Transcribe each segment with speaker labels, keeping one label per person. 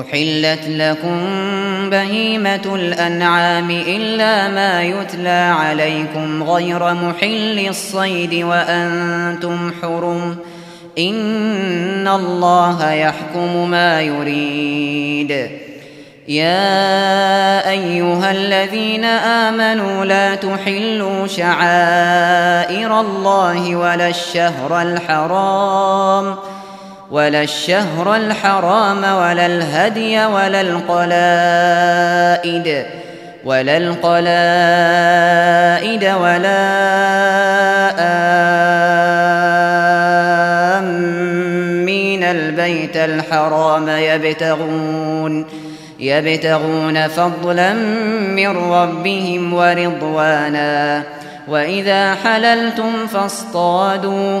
Speaker 1: أحلت لكم بهيمة الأنعام إلا ما يتلى عليكم غير محل الصيد وأنتم حرم إن الله يحكم ما يريد. يا أيها الذين آمنوا لا تحلوا شعائر الله ولا الشهر الحرام ۖ ولا الشهر الحرام ولا الهدي ولا القلائد ولا القلائد ولا آمين. البيت الحرام يبتغون يبتغون فضلا من ربهم ورضوانا. وإذا حللتم فاصطادوا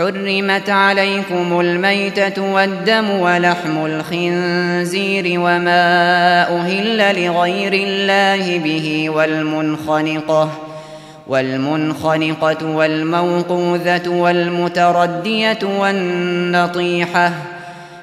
Speaker 1: حرمت عليكم الميتة والدم ولحم الخنزير وما أهل لغير الله به والمنخنقة والمنخنقة والموقوذة والمتردية والنطيحة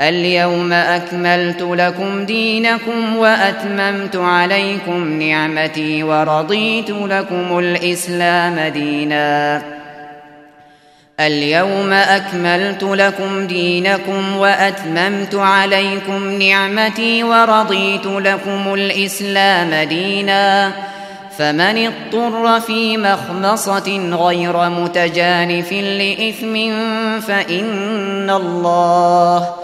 Speaker 1: اليوم أكملت لكم دينكم وأتممت عليكم نعمتي ورضيت لكم الإسلام دينا. اليوم أكملت لكم دينكم وأتممت عليكم نعمتي ورضيت لكم الإسلام دينا. فمن اضطر في مخمصة غير متجانف لإثم فإن الله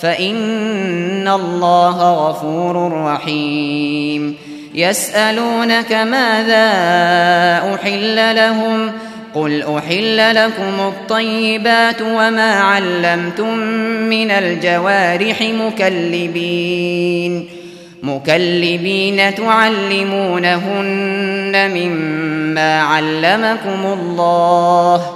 Speaker 1: فإن الله غفور رحيم. يسألونك ماذا أحل لهم؟ قل أحل لكم الطيبات وما علمتم من الجوارح مكلبين. مكلبين تعلمونهن مما علمكم الله.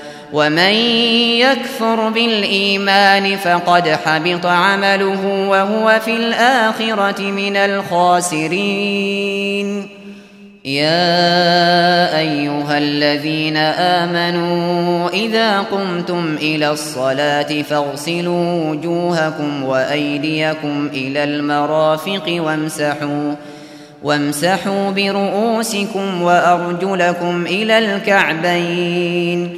Speaker 1: ومن يكفر بالإيمان فقد حبط عمله وهو في الآخرة من الخاسرين. يا أيها الذين آمنوا إذا قمتم إلى الصلاة فاغسلوا وجوهكم وأيديكم إلى المرافق وامسحوا وامسحوا برؤوسكم وأرجلكم إلى الكعبين.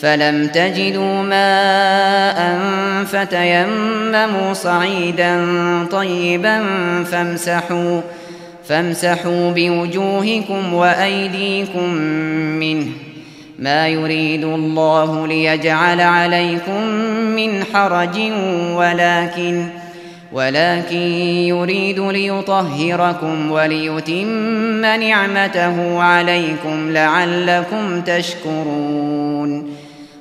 Speaker 1: فلم تجدوا ماء فتيمموا صعيدا طيبا فامسحوا فامسحوا بوجوهكم وأيديكم منه. ما يريد الله ليجعل عليكم من حرج ولكن ولكن يريد ليطهركم وليتم نعمته عليكم لعلكم تشكرون.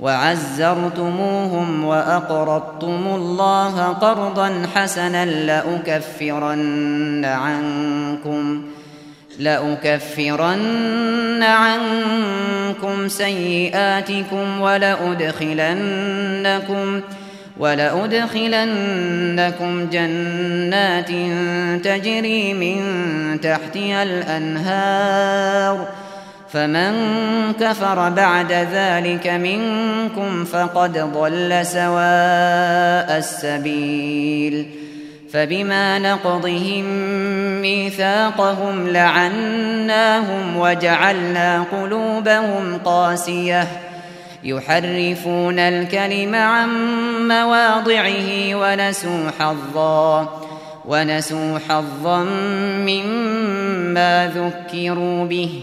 Speaker 1: وعزرتموهم وأقرضتم الله قرضا حسنا لأكفرن عنكم لأكفرن عنكم سيئاتكم ولأدخلنكم ولأدخلنكم جنات تجري من تحتها الأنهار ۖ فمن كفر بعد ذلك منكم فقد ضل سواء السبيل فبما نقضهم ميثاقهم لعناهم وجعلنا قلوبهم قاسية يحرفون الكلم عن مواضعه ونسوا حظا ونسوا حظا مما ذكروا به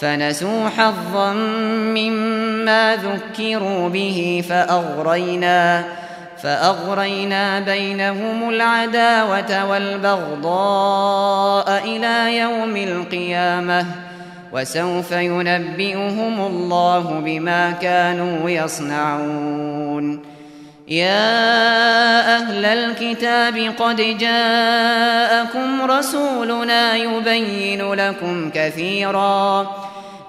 Speaker 1: فنسوا حظا مما ذكروا به فأغرينا فأغرينا بينهم العداوة والبغضاء إلى يوم القيامة وسوف ينبئهم الله بما كانوا يصنعون. يا أهل الكتاب قد جاءكم رسولنا يبين لكم كثيراً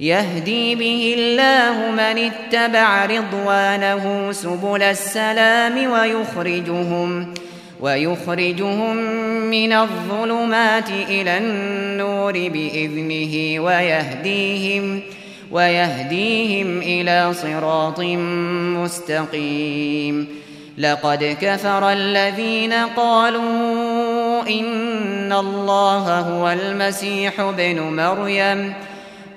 Speaker 1: يهدي به الله من اتبع رضوانه سبل السلام ويخرجهم ويخرجهم من الظلمات إلى النور بإذنه ويهديهم ويهديهم إلى صراط مستقيم. لقد كفر الذين قالوا إن الله هو المسيح ابن مريم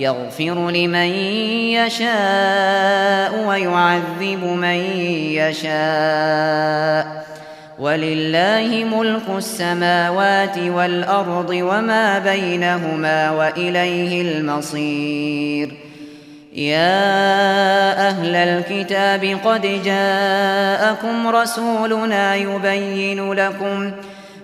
Speaker 1: يغفر لمن يشاء ويعذب من يشاء. ولله ملك السماوات والأرض وما بينهما وإليه المصير. يا أهل الكتاب قد جاءكم رسولنا يبين لكم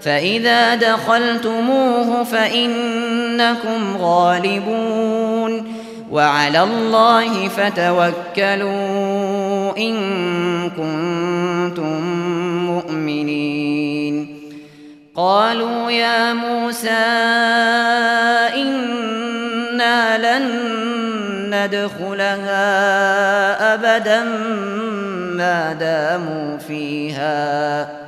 Speaker 1: فإذا دخلتموه فإنكم غالبون وعلى الله فتوكلوا إن كنتم مؤمنين. قالوا يا موسى إنا لن ندخلها أبدا ما داموا فيها.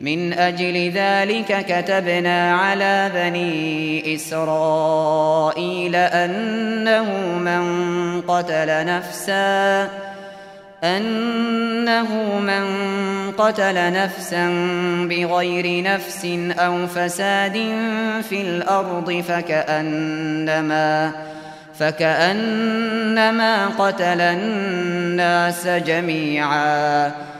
Speaker 1: من أجل ذلك كتبنا على بني إسرائيل أنه من قتل نفسا أنه من قتل نفسا بغير نفس أو فساد في الأرض فكأنما فكأنما قتل الناس جميعاً.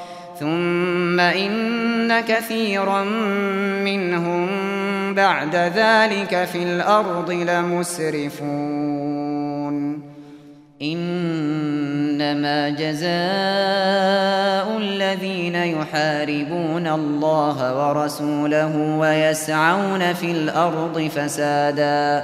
Speaker 1: ثم إن كثيرا منهم بعد ذلك في الأرض لمسرفون. إنما جزاء الذين يحاربون الله ورسوله ويسعون في الأرض فسادا.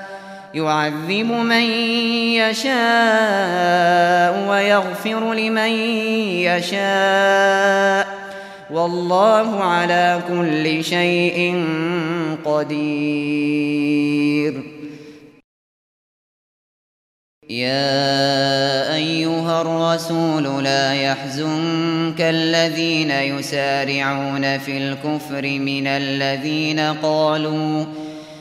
Speaker 1: يعذب من يشاء ويغفر لمن يشاء. والله على كل شيء قدير. يا أيها الرسول لا يحزنك الذين يسارعون في الكفر من الذين قالوا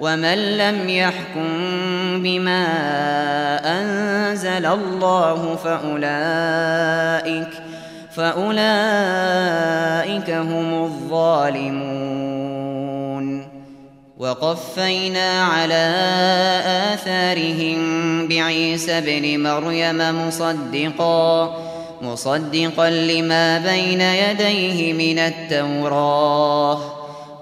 Speaker 1: ومن لم يحكم بما أنزل الله فأولئك فأولئك هم الظالمون. وقفينا على آثارهم بعيسى ابن مريم مصدقا مصدقا لما بين يديه من التوراه.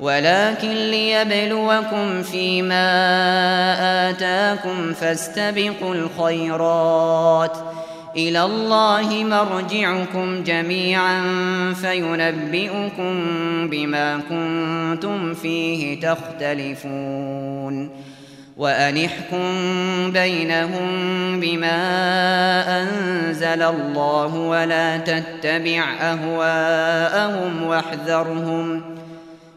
Speaker 1: ولكن ليبلوكم فيما آتاكم فاستبقوا الخيرات. إلى الله مرجعكم جميعا فينبئكم بما كنتم فيه تختلفون. وأنحكم بينهم بما أنزل الله ولا تتبع أهواءهم واحذرهم.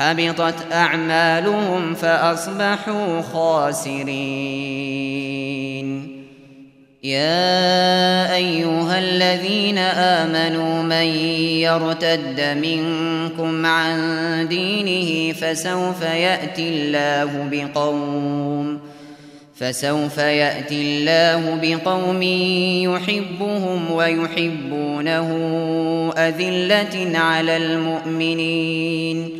Speaker 1: حبطت أعمالهم فأصبحوا خاسرين. يا أيها الذين آمنوا من يرتد منكم عن دينه فسوف يأتي الله بقوم فسوف يأتي الله بقوم يحبهم ويحبونه أذلة على المؤمنين.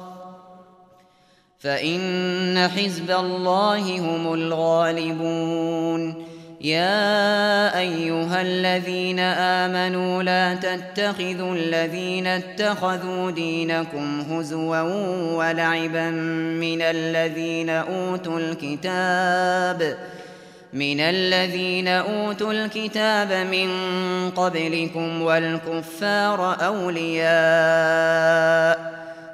Speaker 1: فإن حزب الله هم الغالبون. يا أيها الذين آمنوا لا تتخذوا الذين اتخذوا دينكم هزوا ولعبا من الذين أوتوا الكتاب من الذين أوتوا الكتاب من قبلكم والكفار أولياء.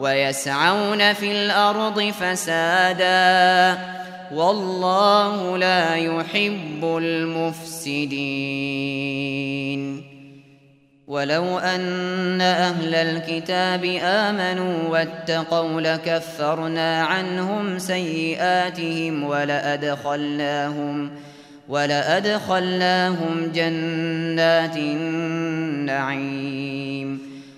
Speaker 1: ويسعون في الأرض فسادا. والله لا يحب المفسدين. ولو أن أهل الكتاب آمنوا واتقوا لكفرنا عنهم سيئاتهم ولأدخلناهم ولأدخلناهم جنات النعيم.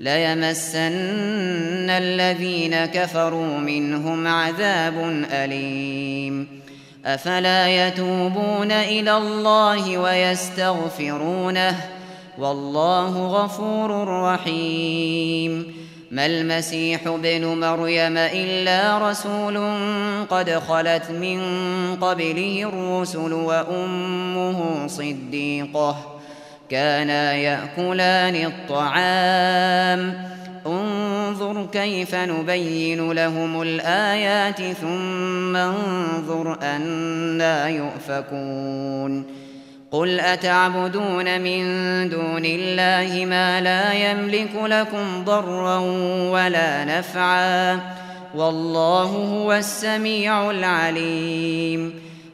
Speaker 1: ليمسن الذين كفروا منهم عذاب أليم. أفلا يتوبون إلى الله ويستغفرونه؟ والله غفور رحيم. ما المسيح ابن مريم إلا رسول قد خلت من قبله الرسل وأمه صديقة. كانا يأكلان الطعام. انظر كيف نبين لهم الآيات ثم انظر أنا يؤفكون. قل أتعبدون من دون الله ما لا يملك لكم ضرا ولا نفعا. والله هو السميع العليم.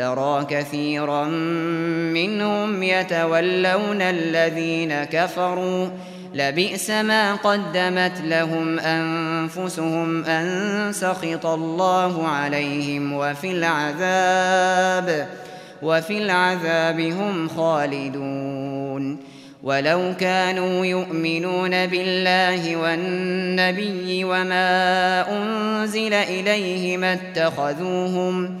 Speaker 1: ترى كثيرا منهم يتولون الذين كفروا. لبئس ما قدمت لهم أنفسهم أن سخط الله عليهم وفي العذاب وفي العذاب هم خالدون. ولو كانوا يؤمنون بالله والنبي وما أنزل إليه ما اتخذوهم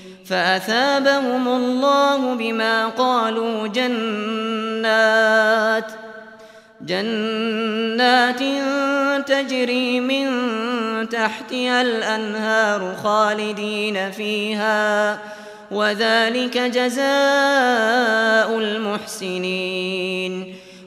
Speaker 1: فأثابهم الله بما قالوا جنات جنات تجري من تحتها الأنهار خالدين فيها وذلك جزاء المحسنين.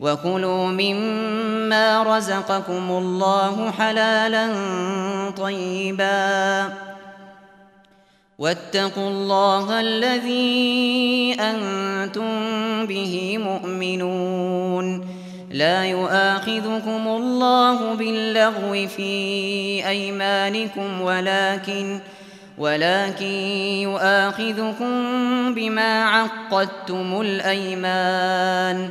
Speaker 1: وكلوا مما رزقكم الله حلالا طيبا واتقوا الله الذي أنتم به مؤمنون لا يؤاخذكم الله باللغو في أيمانكم ولكن ولكن يؤاخذكم بما عقدتم الأيمان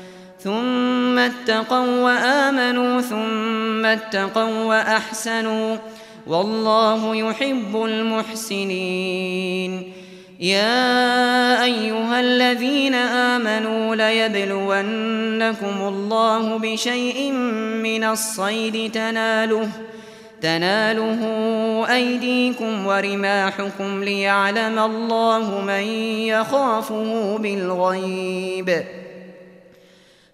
Speaker 1: ثم اتقوا وآمنوا ثم اتقوا وأحسنوا والله يحب المحسنين. يا أيها الذين آمنوا ليبلونكم الله بشيء من الصيد تناله تناله أيديكم ورماحكم ليعلم الله من يخافه بالغيب.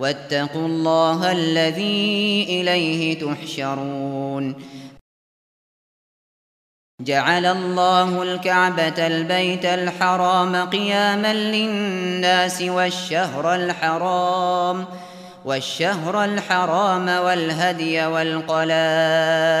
Speaker 1: واتقوا الله الذي إليه تحشرون. جعل الله الكعبة البيت الحرام قياما للناس والشهر الحرام والشهر الحرام والهدي والقلائد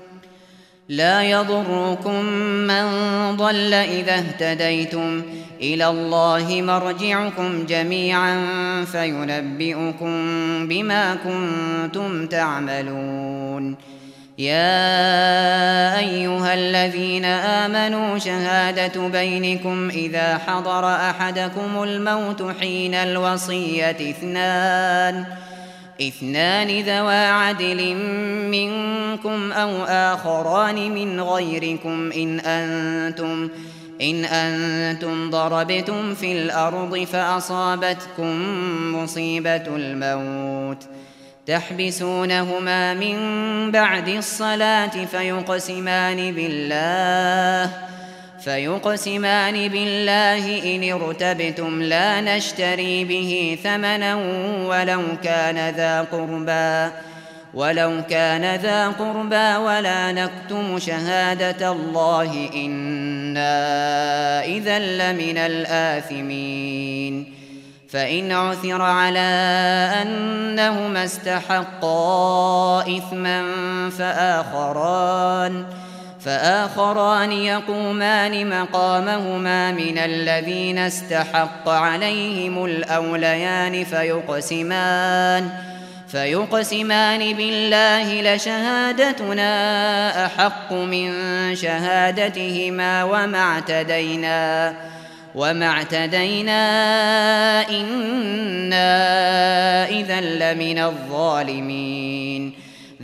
Speaker 1: لا يضركم من ضل إذا اهتديتم إلى الله مرجعكم جميعا فينبئكم بما كنتم تعملون. يا أيها الذين آمنوا شهادة بينكم إذا حضر أحدكم الموت حين الوصية اثنان. اثنان ذوى عدل منكم أو آخران من غيركم إن أنتم إن أنتم ضربتم في الأرض فأصابتكم مصيبة الموت ۖ تحبسونهما من بعد الصلاة فيقسمان بالله فيقسمان بالله إن ارتبتم لا نشتري به ثمنا ولو كان ذا قربا ولو كان ذا قربا ولا نكتم شهادة الله إنا إذا لمن الآثمين. فإن عثر على أنهما استحقا إثما فآخران فآخران. يقومان مقامهما من الذين استحق عليهم الأوليان فيقسمان فيقسمان بالله لشهادتنا أحق من شهادتهما وما اعتدينا وما اعتدينا إنا إذا لمن الظالمين.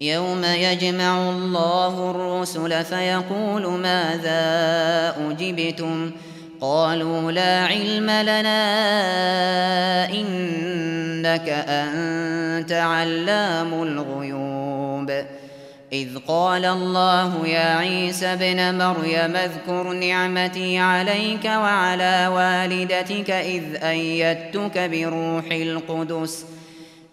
Speaker 1: يوم يجمع الله الرسل فيقول ماذا أجبتم؟ قالوا لا علم لنا إنك أنت علام الغيوب. إذ قال الله يا عيسى بن مريم اذكر نعمتي عليك وعلى والدتك إذ أيدتك بروح القدس ۖ.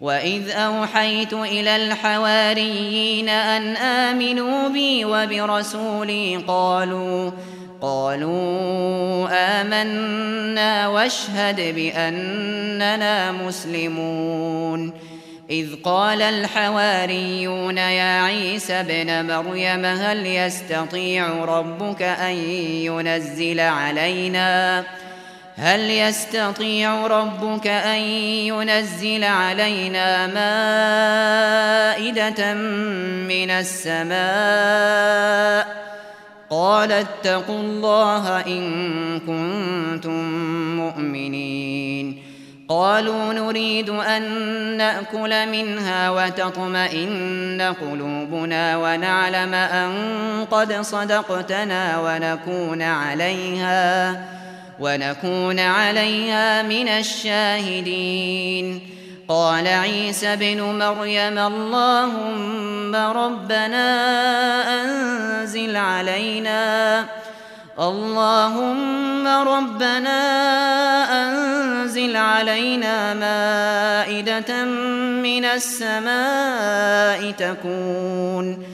Speaker 1: وإذ أوحيت إلى الحواريين أن آمنوا بي وبرسولي قالوا قالوا آمنا واشهد بأننا مسلمون إذ قال الحواريون يا عيسى ابن مريم هل يستطيع ربك أن ينزل علينا ؟ هل يستطيع ربك أن ينزل علينا مائدة من السماء؟ قال اتقوا الله إن كنتم مؤمنين. قالوا نريد أن نأكل منها وتطمئن قلوبنا ونعلم أن قد صدقتنا ونكون عليها. ونكون عليها من الشاهدين. قال عيسى بن مريم اللهم ربنا أنزل علينا. اللهم ربنا أنزل علينا مائدة من السماء تكون.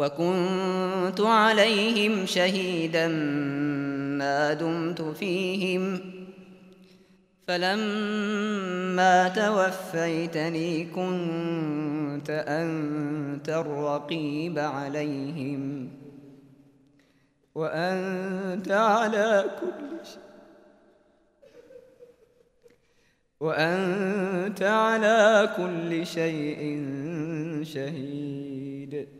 Speaker 1: وكنت عليهم شهيدا ما دمت فيهم. فلما توفيتني كنت أنت الرقيب عليهم. وأنت على كل شيء. وأنت على كل شيء شهيد.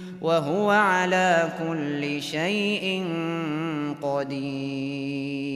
Speaker 1: وهو على كل شيء قدير.